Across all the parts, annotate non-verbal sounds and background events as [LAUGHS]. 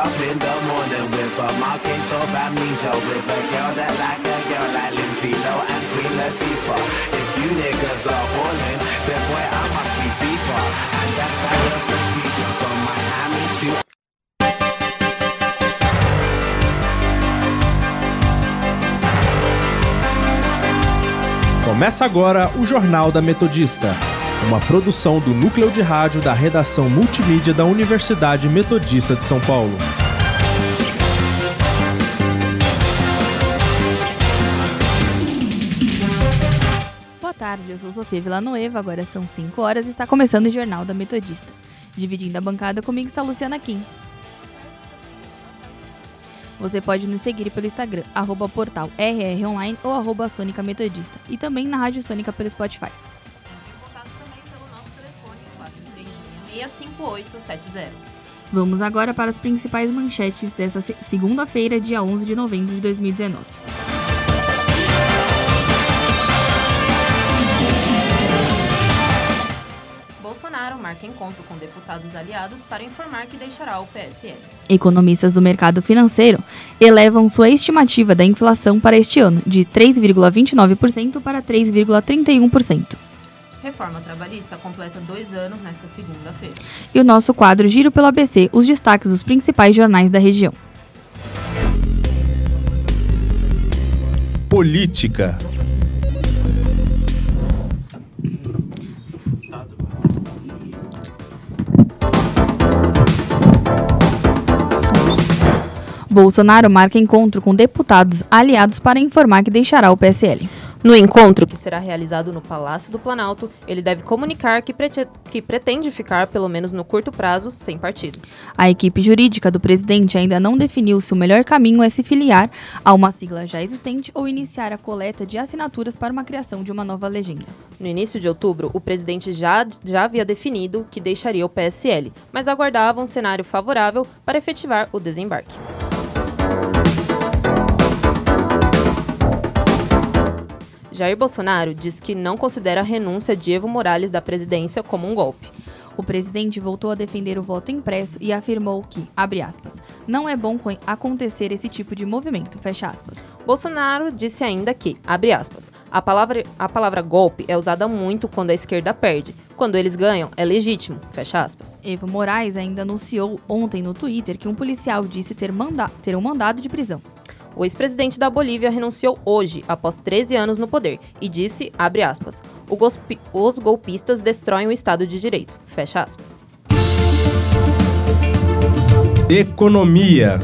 up in the morning with a markings of amnesia with a girl that like a girl like Lindsay and Queen Latifah. If you niggas are ballin', then boy I must be FIFA, and that's how the procedure from Miami to Começa agora o Jornal da Metodista, uma produção do núcleo de rádio da redação multimídia da Universidade Metodista de São Paulo. Boa tarde, eu sou Sofia Villanueva, agora são 5 horas e está começando o Jornal da Metodista. Dividindo a bancada comigo está Luciana Kim. Você pode nos seguir pelo Instagram, arroba portal ou arroba Sônica Metodista. E também na Rádio Sônica pelo Spotify. 5870. Vamos agora para as principais manchetes dessa segunda-feira, dia 11 de novembro de 2019. Bolsonaro marca encontro com deputados aliados para informar que deixará o PSL. Economistas do mercado financeiro elevam sua estimativa da inflação para este ano de 3,29% para 3,31%. Reforma trabalhista completa dois anos nesta segunda-feira. E o nosso quadro Giro pelo ABC, os destaques dos principais jornais da região. Política. Bolsonaro marca encontro com deputados aliados para informar que deixará o PSL. No encontro, que será realizado no Palácio do Planalto, ele deve comunicar que, prete- que pretende ficar, pelo menos no curto prazo, sem partido. A equipe jurídica do presidente ainda não definiu se o melhor caminho é se filiar a uma sigla já existente ou iniciar a coleta de assinaturas para uma criação de uma nova legenda. No início de outubro, o presidente já, já havia definido que deixaria o PSL, mas aguardava um cenário favorável para efetivar o desembarque. Jair Bolsonaro diz que não considera a renúncia de Evo Morales da presidência como um golpe. O presidente voltou a defender o voto impresso e afirmou que, abre aspas, não é bom co- acontecer esse tipo de movimento, fecha aspas. Bolsonaro disse ainda que, abre aspas, a palavra, a palavra golpe é usada muito quando a esquerda perde. Quando eles ganham, é legítimo, fecha aspas. Evo Moraes ainda anunciou ontem no Twitter que um policial disse ter, manda ter um mandado de prisão. O ex-presidente da Bolívia renunciou hoje, após 13 anos no poder, e disse, abre aspas, "O gospi- os golpistas destroem o Estado de Direito, fecha aspas. Economia.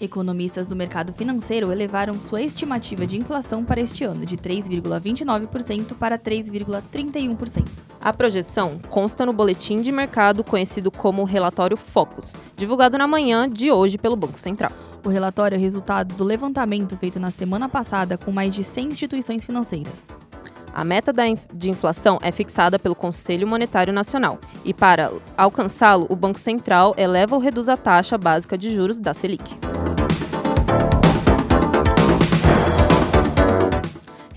Economistas do mercado financeiro elevaram sua estimativa de inflação para este ano de 3,29% para 3,31%. A projeção consta no boletim de mercado conhecido como relatório Focus, divulgado na manhã de hoje pelo Banco Central. O relatório é resultado do levantamento feito na semana passada com mais de 100 instituições financeiras. A meta de inflação é fixada pelo Conselho Monetário Nacional e, para alcançá-lo, o Banco Central eleva ou reduz a taxa básica de juros da Selic.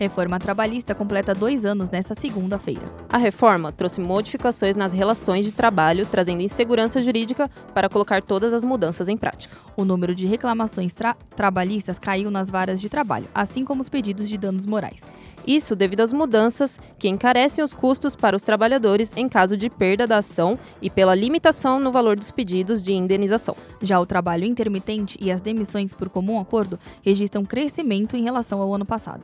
Reforma trabalhista completa dois anos nesta segunda-feira. A reforma trouxe modificações nas relações de trabalho, trazendo insegurança jurídica para colocar todas as mudanças em prática. O número de reclamações tra- trabalhistas caiu nas varas de trabalho, assim como os pedidos de danos morais. Isso devido às mudanças que encarecem os custos para os trabalhadores em caso de perda da ação e pela limitação no valor dos pedidos de indenização. Já o trabalho intermitente e as demissões por comum acordo registram crescimento em relação ao ano passado.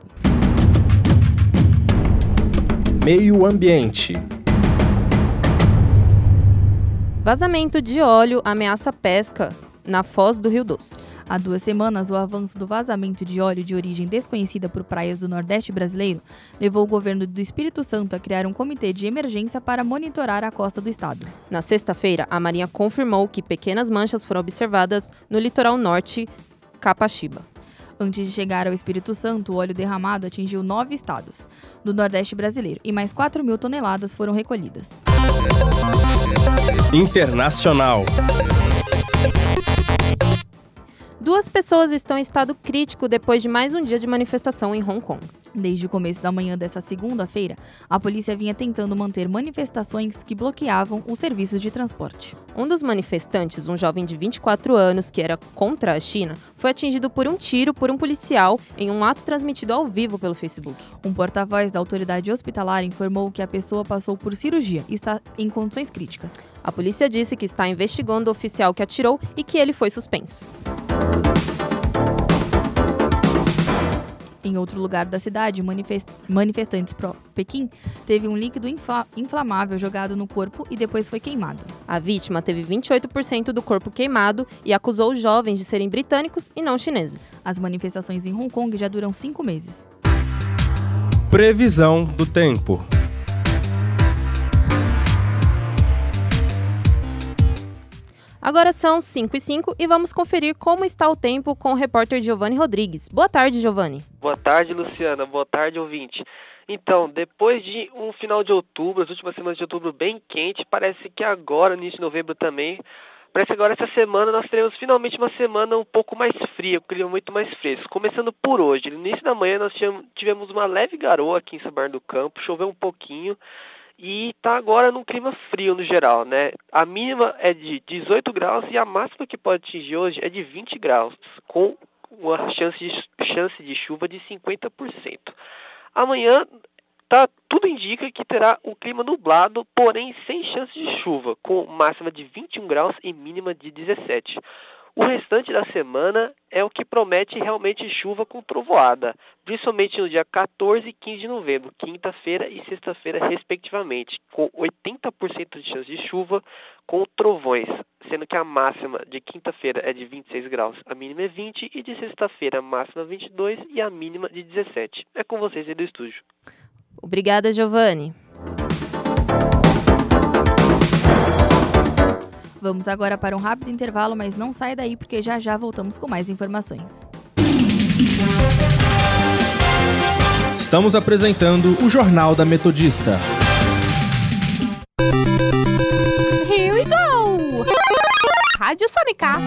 Meio ambiente. Vazamento de óleo ameaça pesca na foz do Rio Doce. Há duas semanas, o avanço do vazamento de óleo de origem desconhecida por praias do Nordeste brasileiro levou o governo do Espírito Santo a criar um comitê de emergência para monitorar a costa do estado. Na sexta-feira, a Marinha confirmou que pequenas manchas foram observadas no litoral norte Capaxiba. Antes de chegar ao Espírito Santo, o óleo derramado atingiu nove estados do Nordeste brasileiro e mais 4 mil toneladas foram recolhidas. Internacional. Duas pessoas estão em estado crítico depois de mais um dia de manifestação em Hong Kong. Desde o começo da manhã dessa segunda-feira, a polícia vinha tentando manter manifestações que bloqueavam os serviços de transporte. Um dos manifestantes, um jovem de 24 anos que era contra a China, foi atingido por um tiro por um policial em um ato transmitido ao vivo pelo Facebook. Um porta-voz da autoridade hospitalar informou que a pessoa passou por cirurgia e está em condições críticas. A polícia disse que está investigando o oficial que atirou e que ele foi suspenso. Em outro lugar da cidade, manifest manifestantes pró-Pequim teve um líquido infla inflamável jogado no corpo e depois foi queimado. A vítima teve 28% do corpo queimado e acusou os jovens de serem britânicos e não chineses. As manifestações em Hong Kong já duram cinco meses. Previsão do tempo. Agora são 5 e 5 e vamos conferir como está o tempo com o repórter Giovanni Rodrigues. Boa tarde, Giovanni. Boa tarde, Luciana. Boa tarde, ouvinte. Então, depois de um final de outubro, as últimas semanas de outubro bem quente, parece que agora, no início de novembro também, parece que agora essa semana nós teremos finalmente uma semana um pouco mais fria, com clima muito mais fresco. Começando por hoje, no início da manhã nós tivemos uma leve garoa aqui em São Bernardo do Campo, choveu um pouquinho, e tá agora num clima frio no geral, né? A mínima é de 18 graus e a máxima que pode atingir hoje é de 20 graus, com uma chance de, chance de chuva de 50%. Amanhã tá, tudo indica que terá um clima nublado, porém sem chance de chuva, com máxima de 21 graus e mínima de 17. O restante da semana é o que promete realmente chuva com trovoada, principalmente no dia 14 e 15 de novembro, quinta-feira e sexta-feira, respectivamente, com 80% de chance de chuva com trovões, sendo que a máxima de quinta-feira é de 26 graus, a mínima é 20, e de sexta-feira a máxima 22 e a mínima de 17. É com vocês aí do estúdio. Obrigada, Giovanni. Vamos agora para um rápido intervalo, mas não sai daí porque já já voltamos com mais informações. Estamos apresentando o Jornal da Metodista. Here we go! Rádio Sônica.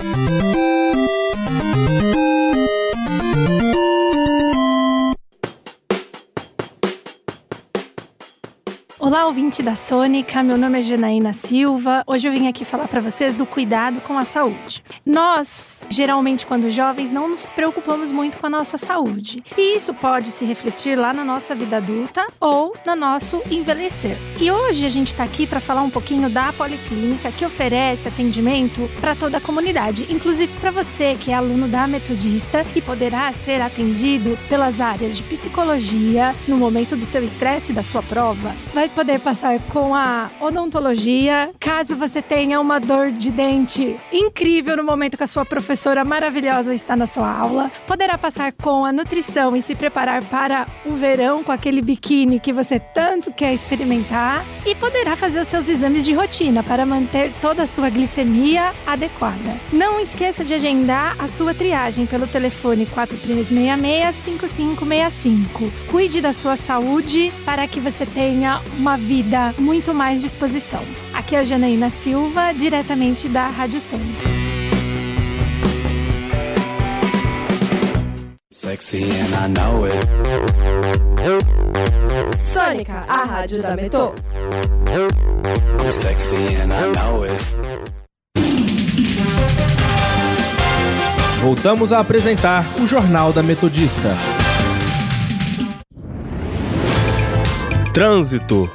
Olá, ouvinte da Sônica. Meu nome é Janaína Silva. Hoje eu vim aqui falar para vocês do cuidado com a saúde. Nós, geralmente, quando jovens, não nos preocupamos muito com a nossa saúde. E isso pode se refletir lá na nossa vida adulta ou no nosso envelhecer. E hoje a gente está aqui para falar um pouquinho da Policlínica, que oferece atendimento para toda a comunidade, inclusive para você que é aluno da Metodista e poderá ser atendido pelas áreas de psicologia no momento do seu estresse da sua prova. Vai poder passar com a odontologia, caso você tenha uma dor de dente incrível no momento que a sua professora maravilhosa está na sua aula. Poderá passar com a nutrição e se preparar para o verão com aquele biquíni que você tanto quer experimentar. E poderá fazer os seus exames de rotina para manter toda a sua glicemia adequada. Não esqueça de agendar a sua triagem pelo telefone 4366-5565. Cuide da sua saúde para que você tenha uma vida muito mais disposição. Aqui é a Janaína Silva, diretamente da Rádio Sônica. Sexy and I know it. Sônica, a rádio da Metô. Sexy and I know it. Voltamos a apresentar o Jornal da Metodista. Trânsito.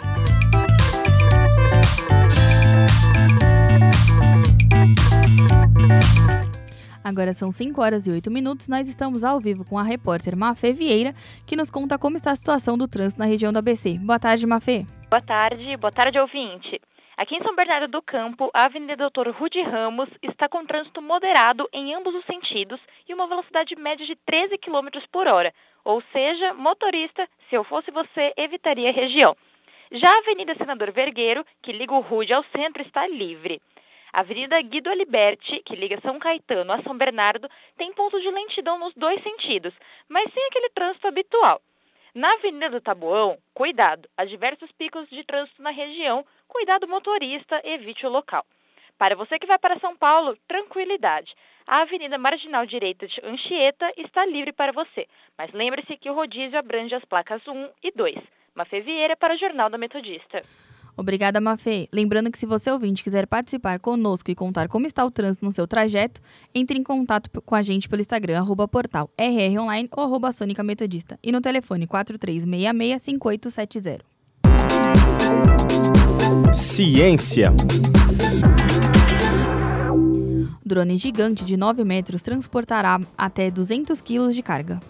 Agora são 5 horas e 8 minutos. Nós estamos ao vivo com a repórter Mafê Vieira, que nos conta como está a situação do trânsito na região do ABC. Boa tarde, Mafê. Boa tarde, boa tarde, ouvinte. Aqui em São Bernardo do Campo, a Avenida Doutor Rude Ramos está com trânsito moderado em ambos os sentidos e uma velocidade média de 13 km por hora. Ou seja, motorista, se eu fosse você, evitaria a região. Já a Avenida Senador Vergueiro, que liga o Rude ao centro, está livre. A Avenida Guido Aliberti, que liga São Caetano a São Bernardo, tem pontos de lentidão nos dois sentidos, mas sem aquele trânsito habitual. Na Avenida do Taboão, cuidado, há diversos picos de trânsito na região, cuidado motorista, evite o local. Para você que vai para São Paulo, tranquilidade. A Avenida Marginal Direita de Anchieta está livre para você, mas lembre-se que o rodízio abrange as placas 1 e 2. Mafê Vieira para o Jornal da Metodista. Obrigada, Mafê. Lembrando que se você ouvinte quiser participar conosco e contar como está o trânsito no seu trajeto, entre em contato com a gente pelo Instagram, arroba portal rronline ou arroba Sônica Metodista e no telefone 4366-5870. Ciência. Drone gigante de 9 metros transportará até 200 quilos de carga.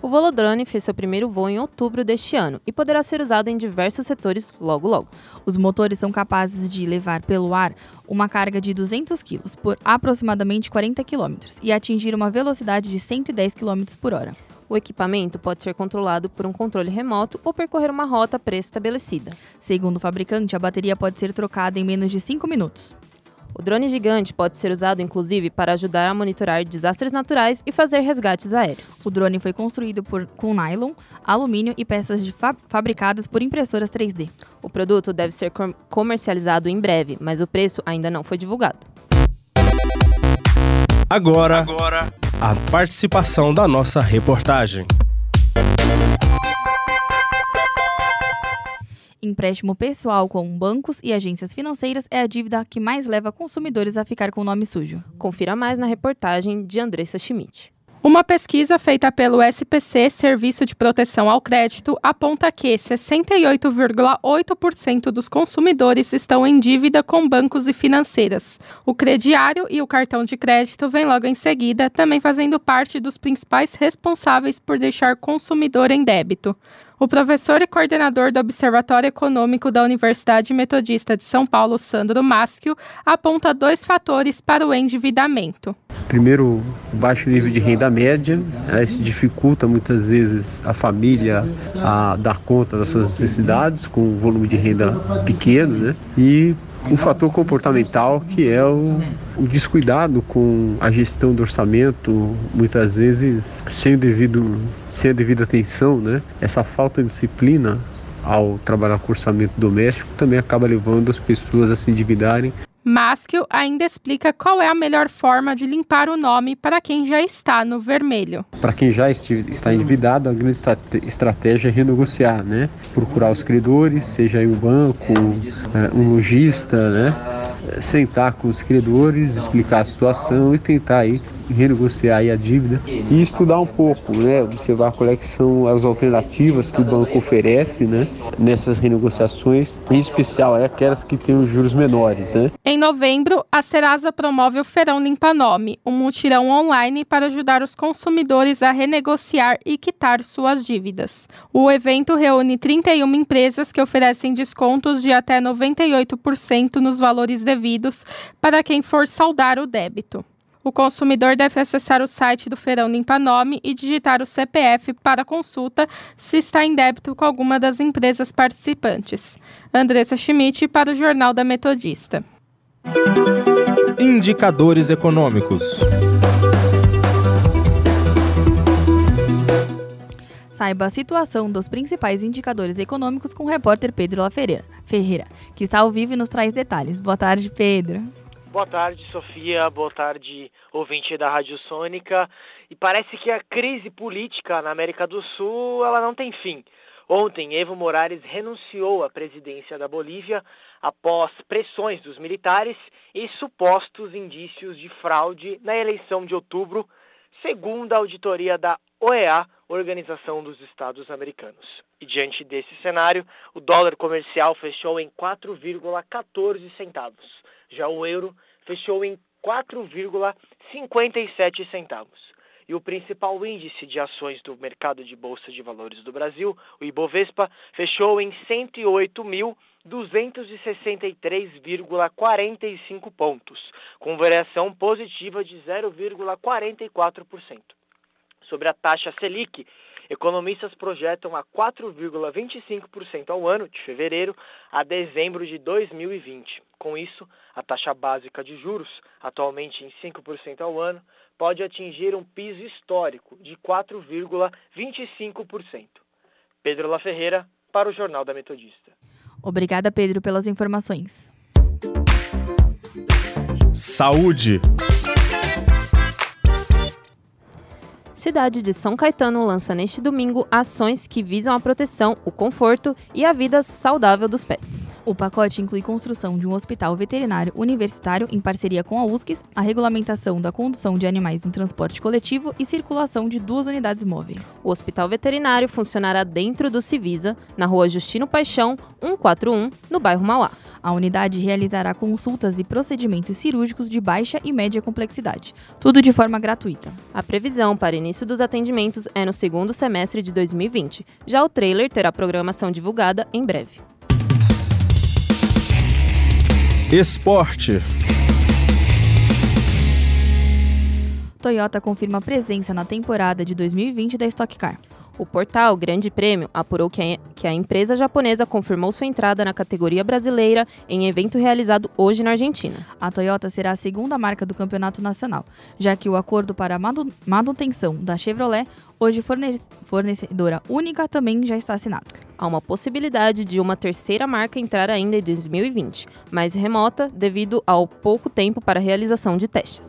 O Volodrone fez seu primeiro voo em outubro deste ano e poderá ser usado em diversos setores logo logo. Os motores são capazes de levar pelo ar uma carga de 200 kg por aproximadamente 40 km e atingir uma velocidade de 110 km por hora. O equipamento pode ser controlado por um controle remoto ou percorrer uma rota pré-estabelecida. Segundo o fabricante, a bateria pode ser trocada em menos de 5 minutos. O drone gigante pode ser usado inclusive para ajudar a monitorar desastres naturais e fazer resgates aéreos. O drone foi construído por, com nylon, alumínio e peças de fa fabricadas por impressoras 3D. O produto deve ser com comercializado em breve, mas o preço ainda não foi divulgado. Agora, Agora, a participação da nossa reportagem. Empréstimo pessoal com bancos e agências financeiras é a dívida que mais leva consumidores a ficar com o nome sujo. Confira mais na reportagem de Andressa Schmidt. Uma pesquisa feita pelo SPC, Serviço de Proteção ao Crédito, aponta que 68,8% dos consumidores estão em dívida com bancos e financeiras. O crediário e o cartão de crédito vêm logo em seguida, também fazendo parte dos principais responsáveis por deixar consumidor em débito. O professor e coordenador do Observatório Econômico da Universidade Metodista de São Paulo, Sandro Maschio, aponta dois fatores para o endividamento. Primeiro, baixo nível de renda média, né, isso dificulta muitas vezes a família a dar conta das suas necessidades com um volume de renda pequeno, né? E um fator comportamental que é o, o, descuidado com a gestão do orçamento, muitas vezes sem devido, sem a devida atenção, né? Essa falta de disciplina ao trabalhar com orçamento doméstico também acaba levando as pessoas a se endividarem Maschio ainda explica qual é a melhor forma de limpar o nome para quem já está no vermelho. Para quem já está endividado, a grande estratégia é renegociar, né? Procurar os credores, seja um banco, é, um lojista, né? Sentar com os credores, explicar a situação e tentar aí renegociar aí a dívida e estudar um pouco, né? Observar quais são as alternativas que o banco oferece, né? Nessas renegociações, em especial é aquelas que têm os juros menores, né? Em novembro, a Serasa promove o Feirão Limpa Nome, um mutirão online para ajudar os consumidores a renegociar e quitar suas dívidas. O evento reúne 31 empresas que oferecem descontos de até 98% nos valores devidos para quem for saldar o débito. O consumidor deve acessar o site do Feirão Limpa Nome e digitar o CPF para consulta se está em débito com alguma das empresas participantes. Andressa Schmidt para o Jornal da Metodista. Indicadores econômicos. Saiba a situação dos principais indicadores econômicos com o repórter Pedro La Ferreira, Ferreira, que está ao vivo e nos traz detalhes. Boa tarde, Pedro. Boa tarde, Sofia. Boa tarde, ouvinte da Rádio Sônica. E parece que a crise política na América do Sul ela não tem fim. Ontem, Evo Morales renunciou à presidência da Bolívia após pressões dos militares e supostos indícios de fraude na eleição de outubro, segundo a auditoria da OEA, Organização dos Estados Americanos. E diante desse cenário, o dólar comercial fechou em 4,14 centavos. Já o euro fechou em 4,57 centavos e o principal índice de ações do mercado de bolsa de valores do Brasil, o Ibovespa, fechou em 108.263,45 pontos, com variação positiva de 0,44%. Sobre a taxa Selic, economistas projetam a 4,25% ao ano, de fevereiro a dezembro de 2020. Com isso, a taxa básica de juros, atualmente em 5% ao ano, pode atingir um piso histórico de 4,25%. Pedro La Ferreira, para o Jornal da Metodista. Obrigada, Pedro, pelas informações. Saúde. Cidade de São Caetano lança neste domingo ações que visam a proteção, o conforto e a vida saudável dos pets. O pacote inclui construção de um hospital veterinário universitário em parceria com a USCS, a regulamentação da condução de animais no transporte coletivo e circulação de duas unidades móveis. O hospital veterinário funcionará dentro do Civisa, na rua Justino Paixão, 141, no bairro Mauá. A unidade realizará consultas e procedimentos cirúrgicos de baixa e média complexidade, tudo de forma gratuita. A previsão para início dos atendimentos é no segundo semestre de 2020. Já o trailer terá programação divulgada em breve. Esporte. Toyota confirma presença na temporada de 2020 da Stock Car. O portal Grande Prêmio apurou que a, empresa japonesa confirmou sua entrada na categoria brasileira em evento realizado hoje na Argentina. A Toyota será a segunda marca do campeonato nacional, já que o acordo para a manu manutenção da Chevrolet, hoje forne fornecedora única, também já está assinado. Há uma possibilidade de uma terceira marca entrar ainda em 2020, mas remota devido ao pouco tempo para a realização de testes.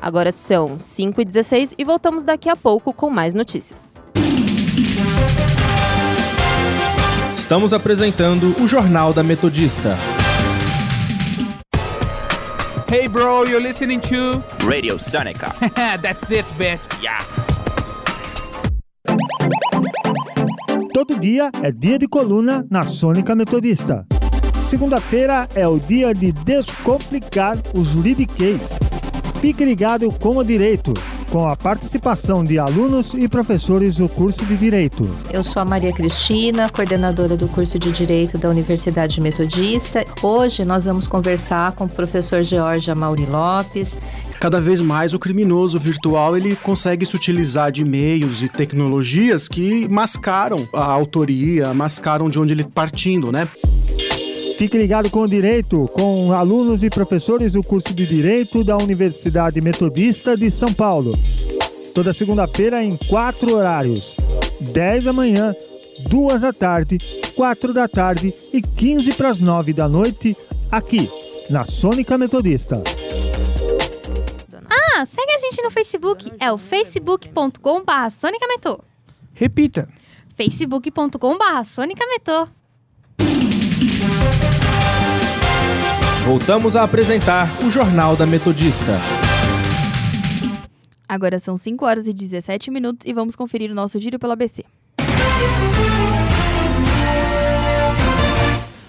Agora são 5h16 e voltamos daqui a pouco com mais notícias. Estamos apresentando o Jornal da Metodista. Hey bro, you're listening to Radio Sonica. [LAUGHS] That's it, bitch. Yeah. Todo dia é dia de coluna na Sônica Metodista. Segunda-feira é o dia de descomplicar o juridiquês. Fique ligado com o direito, com a participação de alunos e professores do curso de Direito. Eu sou a Maria Cristina, coordenadora do curso de Direito da Universidade Metodista. Hoje nós vamos conversar com o professor George Mauri Lopes. Cada vez mais o criminoso virtual ele consegue se utilizar de meios e tecnologias que mascaram a autoria, mascaram de onde ele partindo, né? Fique ligado com o Direito, com alunos e professores do curso de Direito da Universidade Metodista de São Paulo. Toda segunda-feira em quatro horários: 10 da manhã, 2 da tarde, 4 da tarde e 15 para as 9 da noite, aqui na Sônica Metodista. Ah, segue a gente no Facebook, é o facebook.com.br sonicametô. Repita. facebook.com.br Voltamos a apresentar o Jornal da Metodista. Agora são 5 horas e 17 minutos e vamos conferir o nosso giro pelo ABC.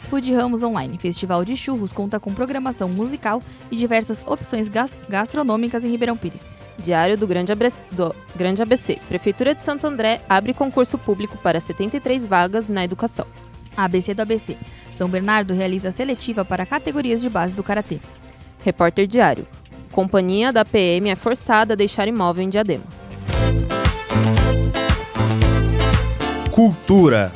Food Ramos Online, Festival de Churros, conta com programação musical e diversas opções gastronômicas em Ribeirão Pires. Diário do Grande, ABC, do Grande ABC. Prefeitura de Santo André abre concurso público para 73 vagas na educação. ABC do ABC. São Bernardo realiza seletiva para categorias de base do Karatê. Repórter Diário. Companhia da PM é forçada a deixar imóvel em Diadema. Cultura.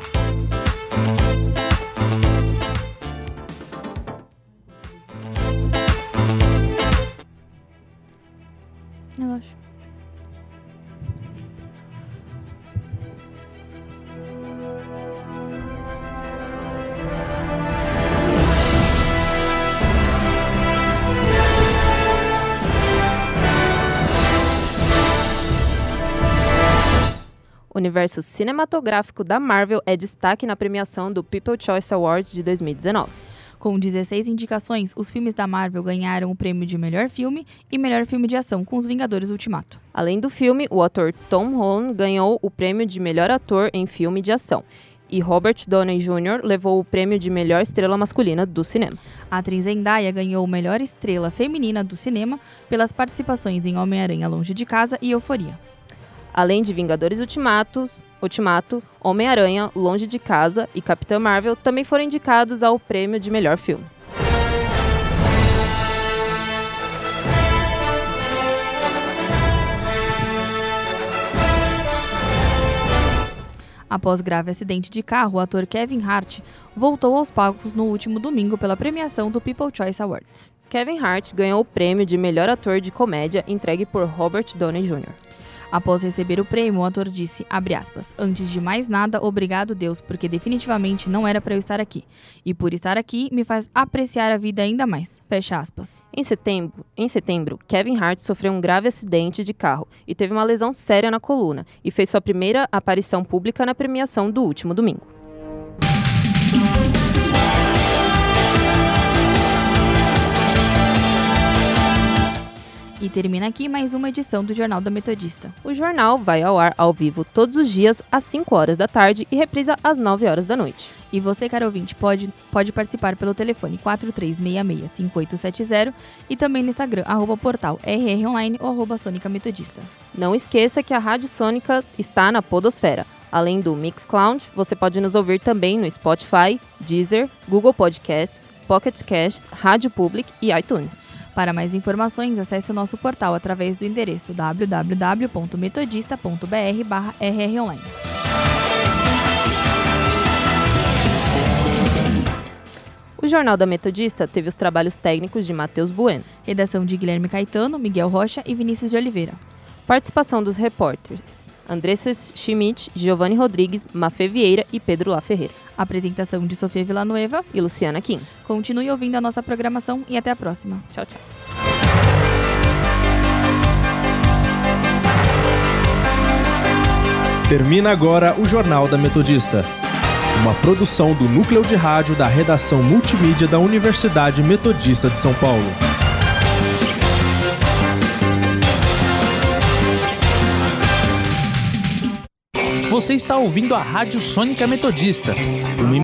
Universo cinematográfico da Marvel é destaque na premiação do People Choice Award de 2019. Com 16 indicações, os filmes da Marvel ganharam o prêmio de melhor filme e melhor filme de ação com Os Vingadores Ultimato. Além do filme, o ator Tom Holland ganhou o prêmio de melhor ator em filme de ação. E Robert Downey Jr. levou o prêmio de melhor estrela masculina do cinema. A atriz Zendaya ganhou melhor estrela feminina do cinema pelas participações em Homem-Aranha Longe de Casa e Euforia. Além de Vingadores Ultimatos, Ultimato, Homem-Aranha, Longe de Casa e Capitã Marvel também foram indicados ao prêmio de melhor filme. Após grave acidente de carro, o ator Kevin Hart voltou aos palcos no último domingo pela premiação do People Choice Awards. Kevin Hart ganhou o prêmio de melhor ator de comédia entregue por Robert Downey Jr. Após receber o prêmio, o ator disse, aspas, antes de mais nada, obrigado Deus, porque definitivamente não era para eu estar aqui. E por estar aqui, me faz apreciar a vida ainda mais. Fecha aspas. Em setembro, em setembro, Kevin Hart sofreu um grave acidente de carro e teve uma lesão séria na coluna e fez sua primeira aparição pública na premiação do último domingo. E termina aqui mais uma edição do Jornal da Metodista. O jornal vai ao ar ao vivo todos os dias às 5 horas da tarde e reprisa às 9 horas da noite. E você, caro ouvinte, pode, pode participar pelo telefone 4366-5870 e também no Instagram, arroba portal rronline ou arroba Sônica Metodista. Não esqueça que a Rádio Sônica está na Podosfera. Além do Mixcloud, você pode nos ouvir também no Spotify, Deezer, Google Podcasts, Pocket Casts, Rádio Public e iTunes. Para mais informações, acesse o nosso portal através do endereço www.metodista.br/rronline. O Jornal da Metodista teve os trabalhos técnicos de Matheus Bueno, redação de Guilherme Caetano, Miguel Rocha e Vinícius de Oliveira. Participação dos repórteres Andressa Schmidt, Giovanni Rodrigues, Mafê Vieira e Pedro La Ferreira. Apresentação de Sofia Villanueva e Luciana Kim. Continue ouvindo a nossa programação e até a próxima. Tchau, tchau. Termina agora o Jornal da Metodista. Uma produção do Núcleo de Rádio da Redação Multimídia da Universidade Metodista de São Paulo. Você está ouvindo a Rádio Sônica Metodista,